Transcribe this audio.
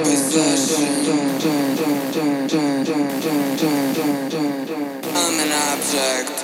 I'm an object.